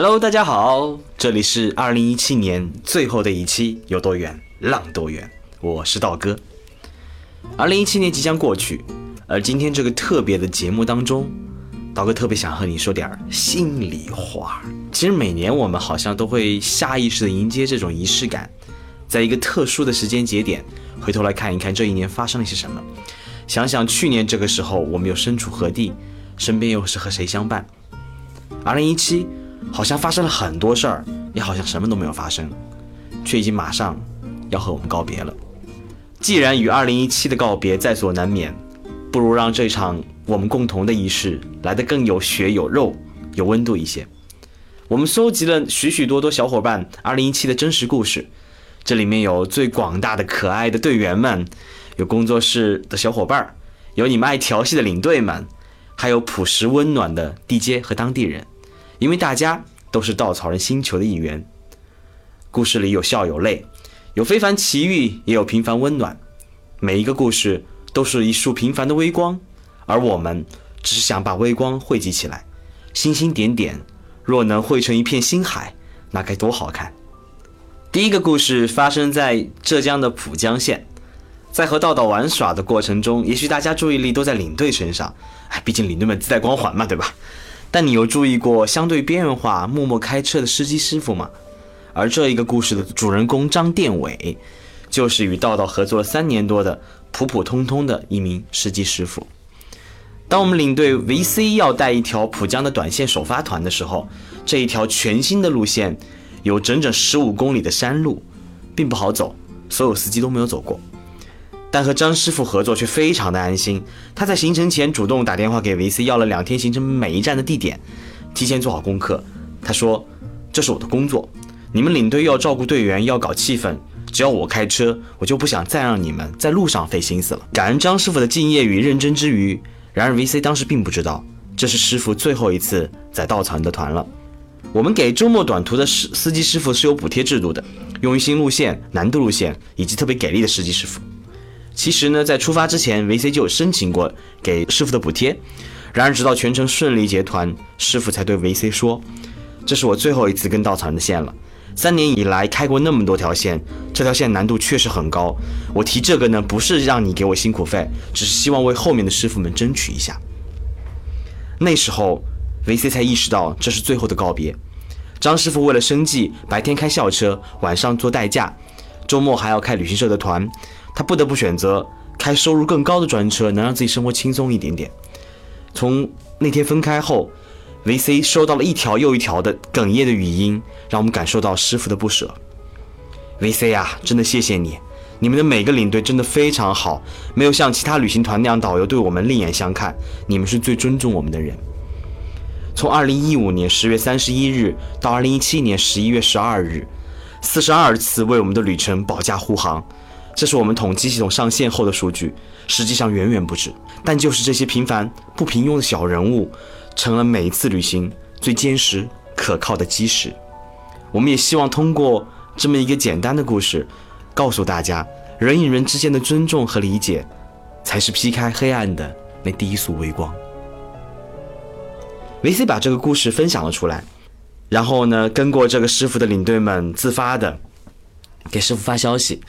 Hello，大家好，这里是二零一七年最后的一期，有多远浪多远，我是道哥。二零一七年即将过去，而今天这个特别的节目当中，道哥特别想和你说点心里话。其实每年我们好像都会下意识的迎接这种仪式感。在一个特殊的时间节点，回头来看一看这一年发生了些什么，想想去年这个时候我们又身处何地，身边又是和谁相伴。二零一七好像发生了很多事儿，也好像什么都没有发生，却已经马上要和我们告别了。既然与二零一七的告别在所难免，不如让这场我们共同的仪式来得更有血有肉、有温度一些。我们收集了许许多多小伙伴二零一七的真实故事。这里面有最广大的可爱的队员们，有工作室的小伙伴儿，有你们爱调戏的领队们，还有朴实温暖的地接和当地人，因为大家都是稻草人星球的一员。故事里有笑有泪，有非凡奇遇，也有平凡温暖。每一个故事都是一束平凡的微光，而我们只是想把微光汇集起来，星星点点，若能汇成一片星海，那该多好看！第一个故事发生在浙江的浦江县，在和道道玩耍的过程中，也许大家注意力都在领队身上，哎，毕竟领队们自带光环嘛，对吧？但你有注意过相对边缘化、默默开车的司机师傅吗？而这一个故事的主人公张殿伟，就是与道道合作了三年多的普普通通的一名司机师傅。当我们领队 VC 要带一条浦江的短线首发团的时候，这一条全新的路线。有整整十五公里的山路，并不好走，所有司机都没有走过。但和张师傅合作却非常的安心。他在行程前主动打电话给维 C 要了两天行程每一站的地点，提前做好功课。他说：“这是我的工作，你们领队要照顾队员，要搞气氛，只要我开车，我就不想再让你们在路上费心思了。”感恩张师傅的敬业与认真之余，然而 VC 当时并不知道，这是师傅最后一次在稻草人的团了。我们给周末短途的司司机师傅是有补贴制度的，用于新路线、难度路线以及特别给力的司机师傅。其实呢，在出发之前，VC 就有申请过给师傅的补贴。然而，直到全程顺利结团，师傅才对 VC 说：“这是我最后一次跟稻草人的线了。三年以来开过那么多条线，这条线难度确实很高。我提这个呢，不是让你给我辛苦费，只是希望为后面的师傅们争取一下。”那时候。维 C 才意识到这是最后的告别。张师傅为了生计，白天开校车，晚上做代驾，周末还要开旅行社的团，他不得不选择开收入更高的专车，能让自己生活轻松一点点。从那天分开后，维 C 收到了一条又一条的哽咽的语音，让我们感受到师傅的不舍。维 C 啊，真的谢谢你，你们的每个领队真的非常好，没有像其他旅行团那样导游对我们另眼相看，你们是最尊重我们的人。从二零一五年十月三十一日到二零一七年十一月十二日，四十二次为我们的旅程保驾护航，这是我们统计系统上线后的数据，实际上远远不止。但就是这些平凡不平庸的小人物，成了每一次旅行最坚实可靠的基石。我们也希望通过这么一个简单的故事，告诉大家，人与人之间的尊重和理解，才是劈开黑暗的那第一束微光。维 C 把这个故事分享了出来，然后呢，跟过这个师傅的领队们自发的给师傅发消息，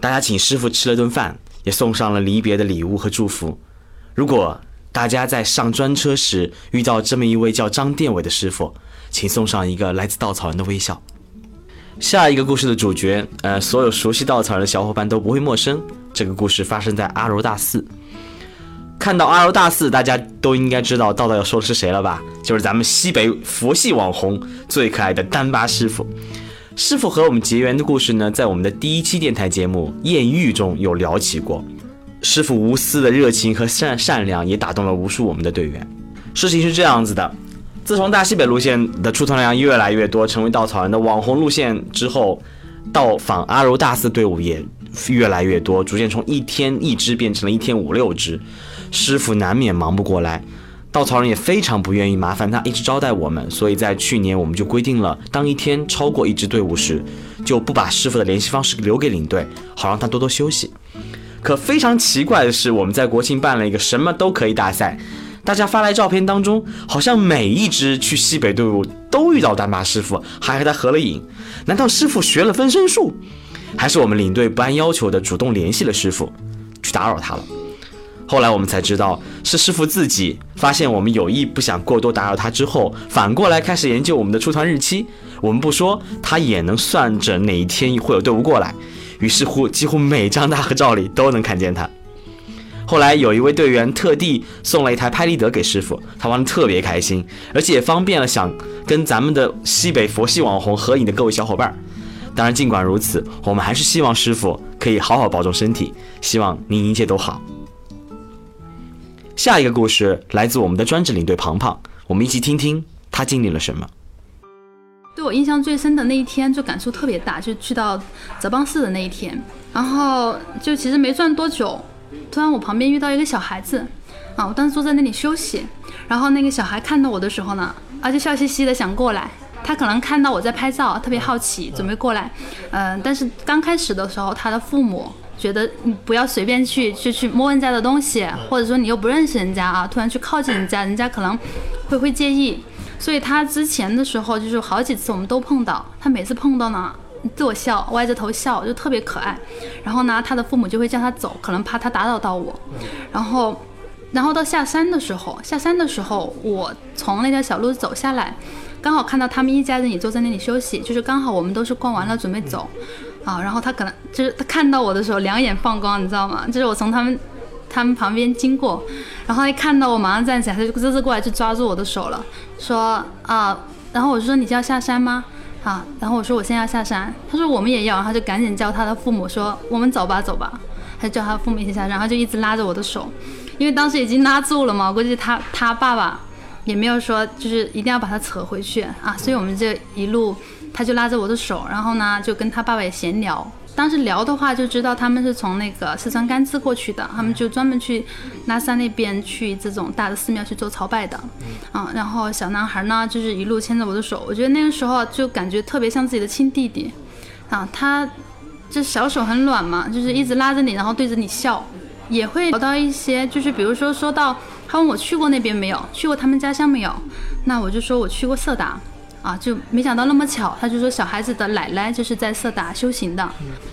大家请师傅吃了顿饭，也送上了离别的礼物和祝福。如果大家在上专车时遇到这么一位叫张殿伟的师傅，请送上一个来自稻草人的微笑。下一个故事的主角，呃，所有熟悉稻草人的小伙伴都不会陌生。这个故事发生在阿柔大寺。看到阿柔大寺，大家都应该知道道道要说的是谁了吧？就是咱们西北佛系网红最可爱的丹巴师傅。师傅和我们结缘的故事呢，在我们的第一期电台节目《艳遇》中有聊起过。师傅无私的热情和善善良也打动了无数我们的队员。事情是这样子的，自从大西北路线的出团量越来越多，成为稻草人的网红路线之后，到访阿柔大寺队伍也越来越多，逐渐从一天一支变成了一天五六支，师傅难免忙不过来。稻草人也非常不愿意麻烦他一直招待我们，所以在去年我们就规定了，当一天超过一支队伍时，就不把师傅的联系方式留给领队，好让他多多休息。可非常奇怪的是，我们在国庆办了一个什么都可以大赛，大家发来照片当中，好像每一支去西北队伍都遇到丹巴师傅，还和他合了影。难道师傅学了分身术，还是我们领队不按要求的主动联系了师傅，去打扰他了？后来我们才知道，是师傅自己发现我们有意不想过多打扰他之后，反过来开始研究我们的出团日期。我们不说，他也能算着哪一天会有队伍过来。于是乎，几乎每张大合照里都能看见他。后来有一位队员特地送了一台拍立得给师傅，他玩的特别开心，而且也方便了想跟咱们的西北佛系网红合影的各位小伙伴。当然，尽管如此，我们还是希望师傅可以好好保重身体，希望您一切都好。下一个故事来自我们的专职领队庞庞，我们一起听听他经历了什么。对我印象最深的那一天，就感触特别大，就去到泽邦寺的那一天。然后就其实没转多久，突然我旁边遇到一个小孩子，啊，我当时坐在那里休息。然后那个小孩看到我的时候呢，啊，就笑嘻嘻的想过来。他可能看到我在拍照，特别好奇，准备过来。嗯，但是刚开始的时候，他的父母觉得你不要随便去去去摸人家的东西，或者说你又不认识人家啊，突然去靠近人家，人家可能会会介意。所以他之前的时候就是好几次我们都碰到，他每次碰到呢，对我笑，歪着头笑，就特别可爱。然后呢，他的父母就会叫他走，可能怕他打扰到我。然后，然后到下山的时候，下山的时候，我从那条小路走下来，刚好看到他们一家人也坐在那里休息，就是刚好我们都是逛完了准备走，啊，然后他可能就是他看到我的时候两眼放光，你知道吗？就是我从他们。他们旁边经过，然后一看到我马上站起来，他就这次过来就抓住我的手了，说啊，然后我就说你就要下山吗？啊，然后我说我现在要下山，他说我们也要，然后就赶紧叫他的父母说我们走吧走吧，他就叫他父母一起下山，然后就一直拉着我的手，因为当时已经拉住了嘛，估计他他爸爸也没有说就是一定要把他扯回去啊，所以我们这一路他就拉着我的手，然后呢就跟他爸爸也闲聊。当时聊的话就知道他们是从那个四川甘孜过去的，他们就专门去拉萨那边去这种大的寺庙去做朝拜的，啊，然后小男孩呢就是一路牵着我的手，我觉得那个时候就感觉特别像自己的亲弟弟，啊，他这小手很软嘛，就是一直拉着你，然后对着你笑，也会聊到一些，就是比如说说到他问我去过那边没有，去过他们家乡没有，那我就说我去过色达。啊，就没想到那么巧，他就说小孩子的奶奶就是在色达修行的。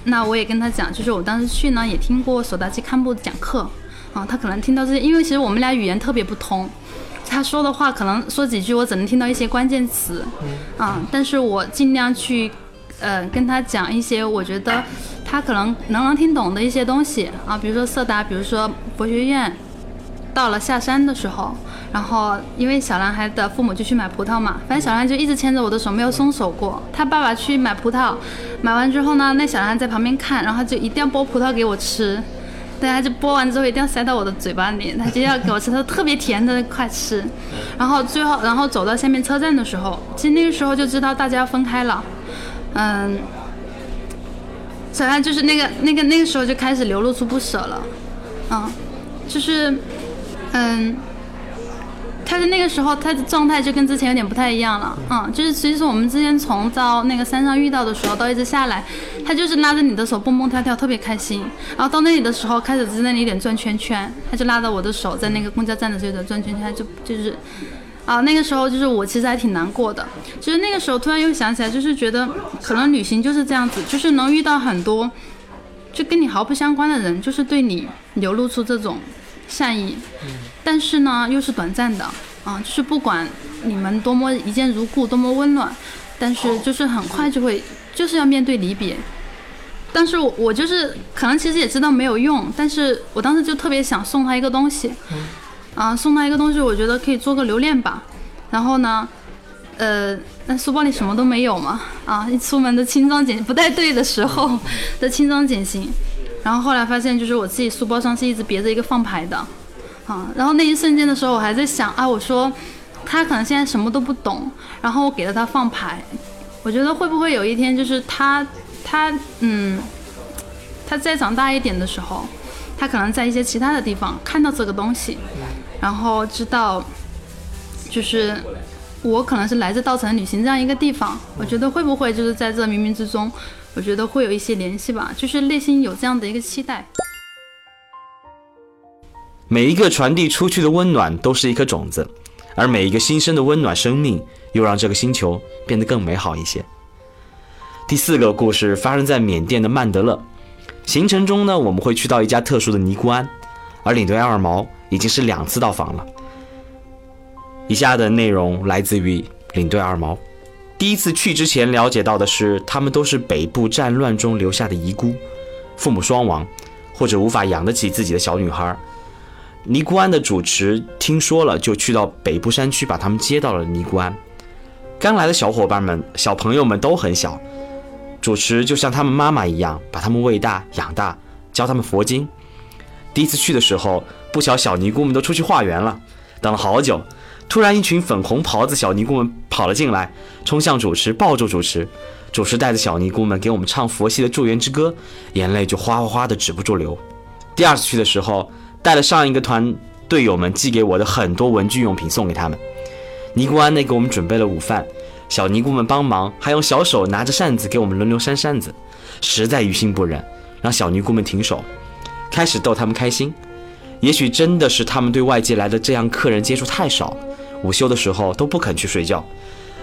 那我也跟他讲，就是我当时去呢，也听过索达基堪布讲课。啊，他可能听到这些，因为其实我们俩语言特别不通，他说的话可能说几句，我只能听到一些关键词。啊，但是我尽量去，呃，跟他讲一些我觉得他可能能能听懂的一些东西。啊，比如说色达，比如说佛学院。到了下山的时候，然后因为小男孩的父母就去买葡萄嘛，反正小男孩就一直牵着我的手，没有松手过。他爸爸去买葡萄，买完之后呢，那小男孩在旁边看，然后就一定要剥葡萄给我吃。对，他就剥完之后一定要塞到我的嘴巴里，他就要给我吃，他特别甜的快吃。然后最后，然后走到下面车站的时候，其实那个时候就知道大家要分开了。嗯，小孩就是那个那个那个时候就开始流露出不舍了，嗯，就是。嗯，他的那个时候，他的状态就跟之前有点不太一样了。嗯，就是其实我们之前从到那个山上遇到的时候，到一直下来，他就是拉着你的手蹦蹦跳跳，特别开心。然后到那里的时候，开始在那里有点转圈圈，他就拉着我的手在那个公交站的这个转圈圈，就就是，啊，那个时候就是我其实还挺难过的。就是那个时候突然又想起来，就是觉得可能旅行就是这样子，就是能遇到很多就跟你毫不相关的人，就是对你流露出这种。善意，但是呢，又是短暂的啊，就是不管你们多么一见如故，多么温暖，但是就是很快就会，就是要面对离别。但是我我就是可能其实也知道没有用，但是我当时就特别想送他一个东西，啊，送他一个东西，我觉得可以做个留恋吧。然后呢，呃，那书包里什么都没有嘛，啊，一出门的轻装简不带队的时候的轻装简行。然后后来发现就是我自己书包上是一直别着一个放牌的，啊，然后那一瞬间的时候我还在想啊，我说他可能现在什么都不懂，然后我给了他放牌，我觉得会不会有一天就是他他嗯，他再长大一点的时候，他可能在一些其他的地方看到这个东西，然后知道就是。我可能是来自稻城旅行这样一个地方，我觉得会不会就是在这冥冥之中，我觉得会有一些联系吧，就是内心有这样的一个期待。每一个传递出去的温暖都是一颗种子，而每一个新生的温暖生命又让这个星球变得更美好一些。第四个故事发生在缅甸的曼德勒，行程中呢，我们会去到一家特殊的尼姑庵，而领队二毛已经是两次到访了。以下的内容来自于领队二毛。第一次去之前了解到的是，他们都是北部战乱中留下的遗孤，父母双亡，或者无法养得起自己的小女孩。尼姑庵的主持听说了，就去到北部山区把他们接到了尼姑庵。刚来的小伙伴们、小朋友们都很小，主持就像他们妈妈一样，把他们喂大、养大，教他们佛经。第一次去的时候，不巧小尼姑们都出去化缘了，等了好久。突然，一群粉红袍子小尼姑们跑了进来，冲向主持，抱住主持。主持带着小尼姑们给我们唱佛系的祝愿之歌，眼泪就哗哗哗的止不住流。第二次去的时候，带了上一个团队友们寄给我的很多文具用品送给他们。尼姑庵内给我们准备了午饭，小尼姑们帮忙，还用小手拿着扇子给我们轮流扇扇子，实在于心不忍，让小尼姑们停手，开始逗他们开心。也许真的是他们对外界来的这样客人接触太少。午休的时候都不肯去睡觉，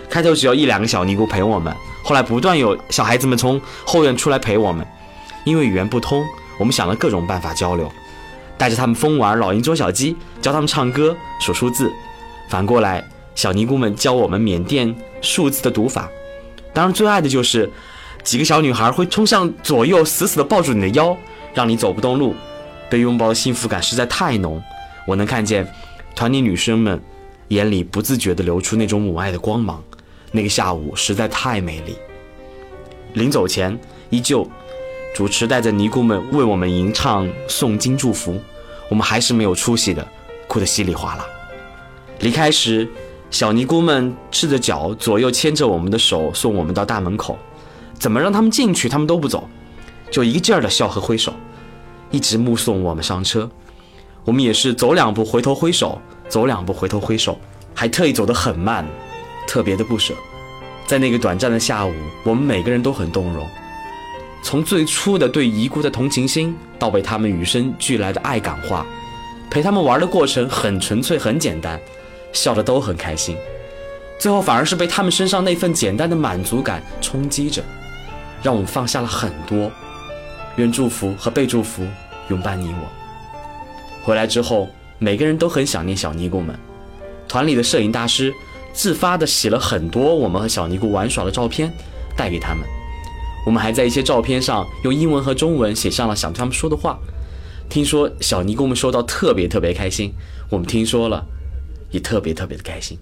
开头只有一两个小尼姑陪我们，后来不断有小孩子们从后院出来陪我们。因为语言不通，我们想了各种办法交流，带着他们疯玩老鹰捉小鸡，教他们唱歌、数数字。反过来，小尼姑们教我们缅甸数字的读法。当然，最爱的就是几个小女孩会冲向左右，死死地抱住你的腰，让你走不动路。被拥抱的幸福感实在太浓，我能看见团里女生们。眼里不自觉地流出那种母爱的光芒，那个下午实在太美丽。临走前，依旧主持带着尼姑们为我们吟唱诵经祝福，我们还是没有出息的，哭得稀里哗啦。离开时，小尼姑们赤着脚左右牵着我们的手送我们到大门口，怎么让他们进去，他们都不走，就一个劲儿的笑和挥手，一直目送我们上车。我们也是走两步回头挥手。走两步，回头挥手，还特意走得很慢，特别的不舍。在那个短暂的下午，我们每个人都很动容。从最初的对遗孤的同情心，到被他们与生俱来的爱感化，陪他们玩的过程很纯粹、很简单，笑得都很开心。最后反而是被他们身上那份简单的满足感冲击着，让我们放下了很多。愿祝福和被祝福永伴你我。回来之后。每个人都很想念小尼姑们，团里的摄影大师自发的洗了很多我们和小尼姑玩耍的照片，带给他们。我们还在一些照片上用英文和中文写上了想对他们说的话。听说小尼姑们收到特别特别开心，我们听说了，也特别特别的开心。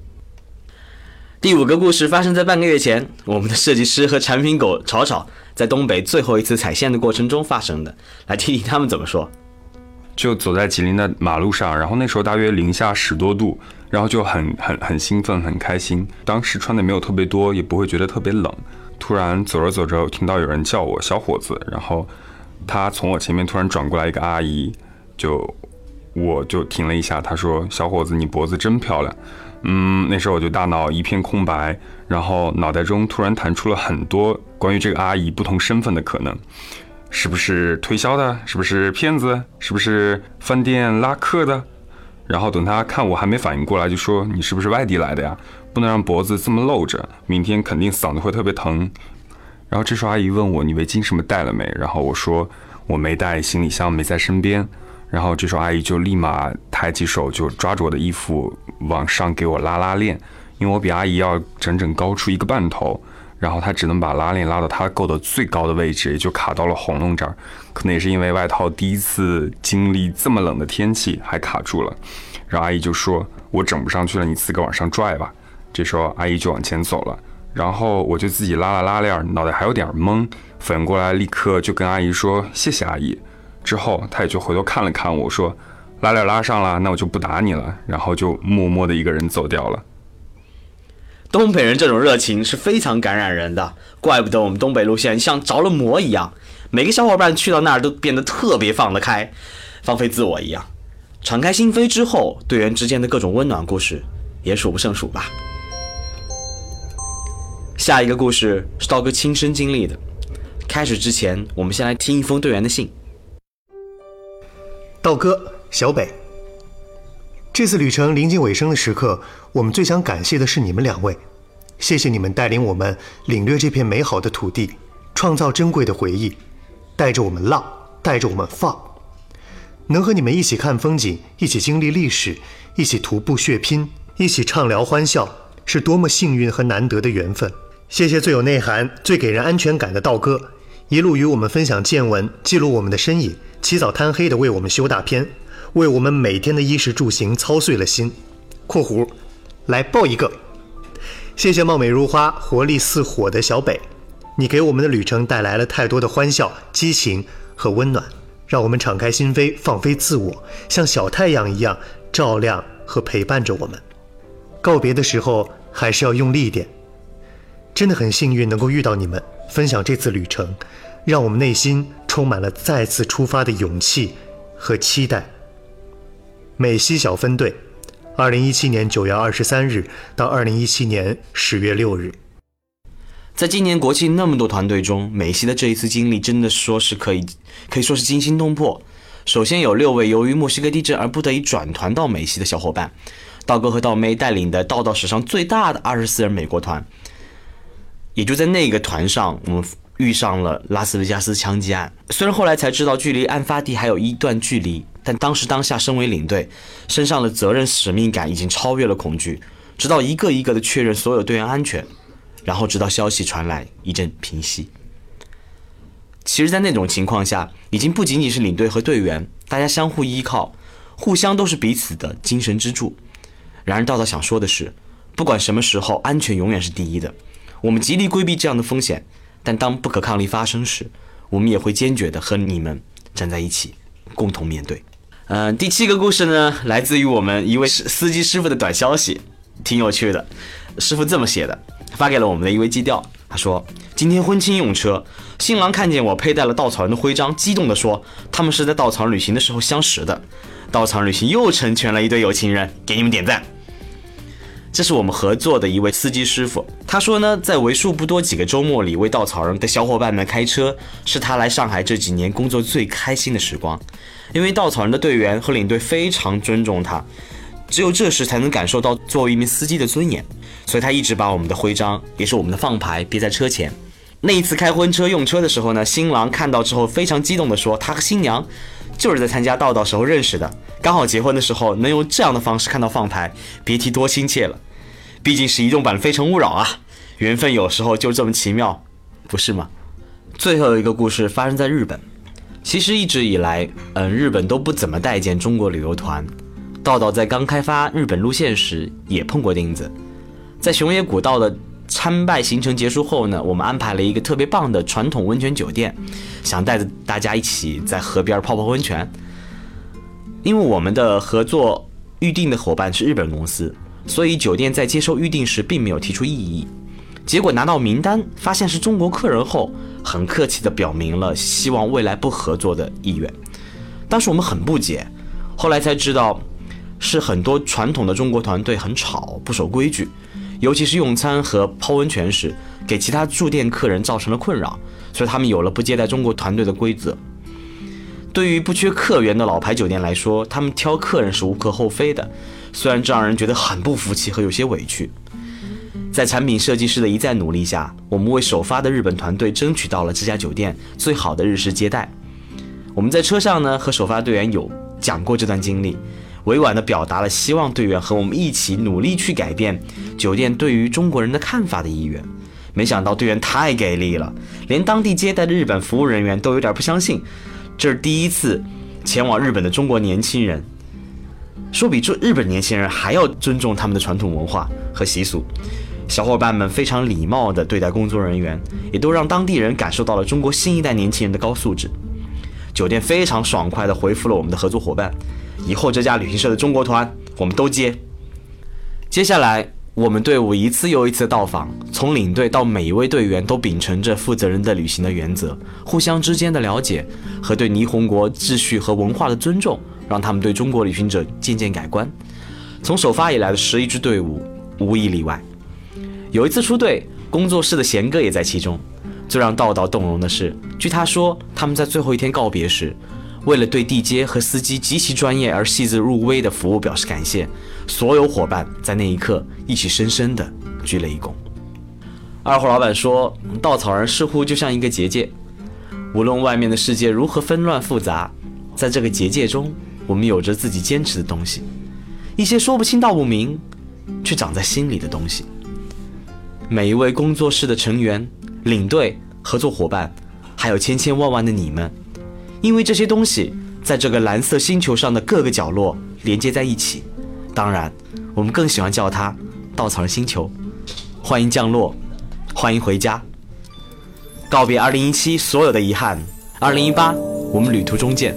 第五个故事发生在半个月前，我们的设计师和产品狗吵吵在东北最后一次踩线的过程中发生的，来听听他们怎么说。就走在吉林的马路上，然后那时候大约零下十多度，然后就很很很兴奋，很开心。当时穿的没有特别多，也不会觉得特别冷。突然走着走着，听到有人叫我小伙子，然后他从我前面突然转过来一个阿姨，就我就停了一下。他说：“小伙子，你脖子真漂亮。”嗯，那时候我就大脑一片空白，然后脑袋中突然弹出了很多关于这个阿姨不同身份的可能。是不是推销的？是不是骗子？是不是饭店拉客的？然后等他看我还没反应过来，就说：“你是不是外地来的呀？不能让脖子这么露着，明天肯定嗓子会特别疼。”然后这时候阿姨问我：“你围巾什么带了没？”然后我说：“我没带行李箱，没在身边。”然后这时候阿姨就立马抬起手就抓着我的衣服往上给我拉拉链，因为我比阿姨要整整高出一个半头。然后他只能把拉链拉到他够的最高的位置，也就卡到了喉咙这儿。可能也是因为外套第一次经历这么冷的天气，还卡住了。然后阿姨就说：“我整不上去了，你自个往上拽吧。”这时候阿姨就往前走了，然后我就自己拉了拉链，脑袋还有点懵，反应过来立刻就跟阿姨说：“谢谢阿姨。”之后，她也就回头看了看我说：“拉链拉上了，那我就不打你了。”然后就默默的一个人走掉了。东北人这种热情是非常感染人的，怪不得我们东北路线像着了魔一样，每个小伙伴去到那儿都变得特别放得开，放飞自我一样，敞开心扉之后，队员之间的各种温暖故事也数不胜数吧。下一个故事是道哥亲身经历的。开始之前，我们先来听一封队员的信。道哥，小北，这次旅程临近尾声的时刻，我们最想感谢的是你们两位，谢谢你们带领我们领略这片美好的土地，创造珍贵的回忆，带着我们浪，带着我们放，能和你们一起看风景，一起经历历史，一起徒步血拼，一起畅聊欢笑，是多么幸运和难得的缘分。谢谢最有内涵、最给人安全感的道哥，一路与我们分享见闻，记录我们的身影，起早贪黑的为我们修大片，为我们每天的衣食住行操碎了心。（括弧）来抱一个。谢谢貌美如花、活力似火的小北，你给我们的旅程带来了太多的欢笑、激情和温暖，让我们敞开心扉，放飞自我，像小太阳一样照亮和陪伴着我们。告别的时候还是要用力一点。真的很幸运能够遇到你们，分享这次旅程，让我们内心充满了再次出发的勇气和期待。美西小分队，二零一七年九月二十三日到二零一七年十月六日。在今年国庆那么多团队中，美西的这一次经历真的说是可以，可以说是惊心动魄。首先有六位由于墨西哥地震而不得已转团到美西的小伙伴，道哥和道妹带领的道道史上最大的二十四人美国团。也就在那个团上，我们遇上了拉斯维加斯枪击案。虽然后来才知道距离案发地还有一段距离，但当时当下身为领队，身上的责任使命感已经超越了恐惧。直到一个一个的确认所有队员安全，然后直到消息传来一阵平息。其实，在那种情况下，已经不仅仅是领队和队员，大家相互依靠，互相都是彼此的精神支柱。然而，道道想说的是，不管什么时候，安全永远是第一的。我们极力规避这样的风险，但当不可抗力发生时，我们也会坚决的和你们站在一起，共同面对。嗯，第七个故事呢，来自于我们一位司司机师傅的短消息，挺有趣的。师傅这么写的，发给了我们的一位基调。他说：“今天婚庆用车，新郎看见我佩戴了稻草人的徽章，激动地说，他们是在稻草旅行的时候相识的。稻草旅行又成全了一对有情人，给你们点赞。”这是我们合作的一位司机师傅，他说呢，在为数不多几个周末里为稻草人的小伙伴们开车，是他来上海这几年工作最开心的时光。因为稻草人的队员和领队非常尊重他，只有这时才能感受到作为一名司机的尊严。所以他一直把我们的徽章，也是我们的放牌别在车前。那一次开婚车用车的时候呢，新郎看到之后非常激动地说，他和新娘就是在参加道道时候认识的。刚好结婚的时候能用这样的方式看到放牌，别提多亲切了。毕竟是移动版《非诚勿扰》啊，缘分有时候就这么奇妙，不是吗？最后一个故事发生在日本。其实一直以来，嗯，日本都不怎么待见中国旅游团。道道在刚开发日本路线时也碰过钉子。在熊野古道的参拜行程结束后呢，我们安排了一个特别棒的传统温泉酒店，想带着大家一起在河边泡泡温泉。因为我们的合作预定的伙伴是日本公司，所以酒店在接受预定时并没有提出异议。结果拿到名单，发现是中国客人后，很客气地表明了希望未来不合作的意愿。当时我们很不解，后来才知道，是很多传统的中国团队很吵，不守规矩，尤其是用餐和泡温泉时，给其他住店客人造成了困扰，所以他们有了不接待中国团队的规则。对于不缺客源的老牌酒店来说，他们挑客人是无可厚非的。虽然这让人觉得很不服气和有些委屈。在产品设计师的一再努力下，我们为首发的日本团队争取到了这家酒店最好的日式接待。我们在车上呢和首发队员有讲过这段经历，委婉地表达了希望队员和我们一起努力去改变酒店对于中国人的看法的意愿。没想到队员太给力了，连当地接待的日本服务人员都有点不相信。这是第一次前往日本的中国年轻人，说比这日本年轻人还要尊重他们的传统文化和习俗。小伙伴们非常礼貌地对待工作人员，也都让当地人感受到了中国新一代年轻人的高素质。酒店非常爽快地回复了我们的合作伙伴，以后这家旅行社的中国团我们都接。接下来，我们队伍一次又一次到访，从领队到每一位队员都秉承着负责人的旅行的原则，互相之间的了解和对霓虹国秩序和文化的尊重，让他们对中国旅行者渐渐改观。从首发以来的十一支队伍无一例外。有一次出队，工作室的贤哥也在其中。最让道道动容的是，据他说，他们在最后一天告别时，为了对地接和司机极其专业而细致入微的服务表示感谢，所有伙伴在那一刻一起深深的鞠了一躬。二货老板说，稻草人似乎就像一个结界，无论外面的世界如何纷乱复杂，在这个结界中，我们有着自己坚持的东西，一些说不清道不明，却长在心里的东西。每一位工作室的成员。领队、合作伙伴，还有千千万万的你们，因为这些东西在这个蓝色星球上的各个角落连接在一起。当然，我们更喜欢叫它“稻草人星球”。欢迎降落，欢迎回家。告别2017所有的遗憾，2018我们旅途中见。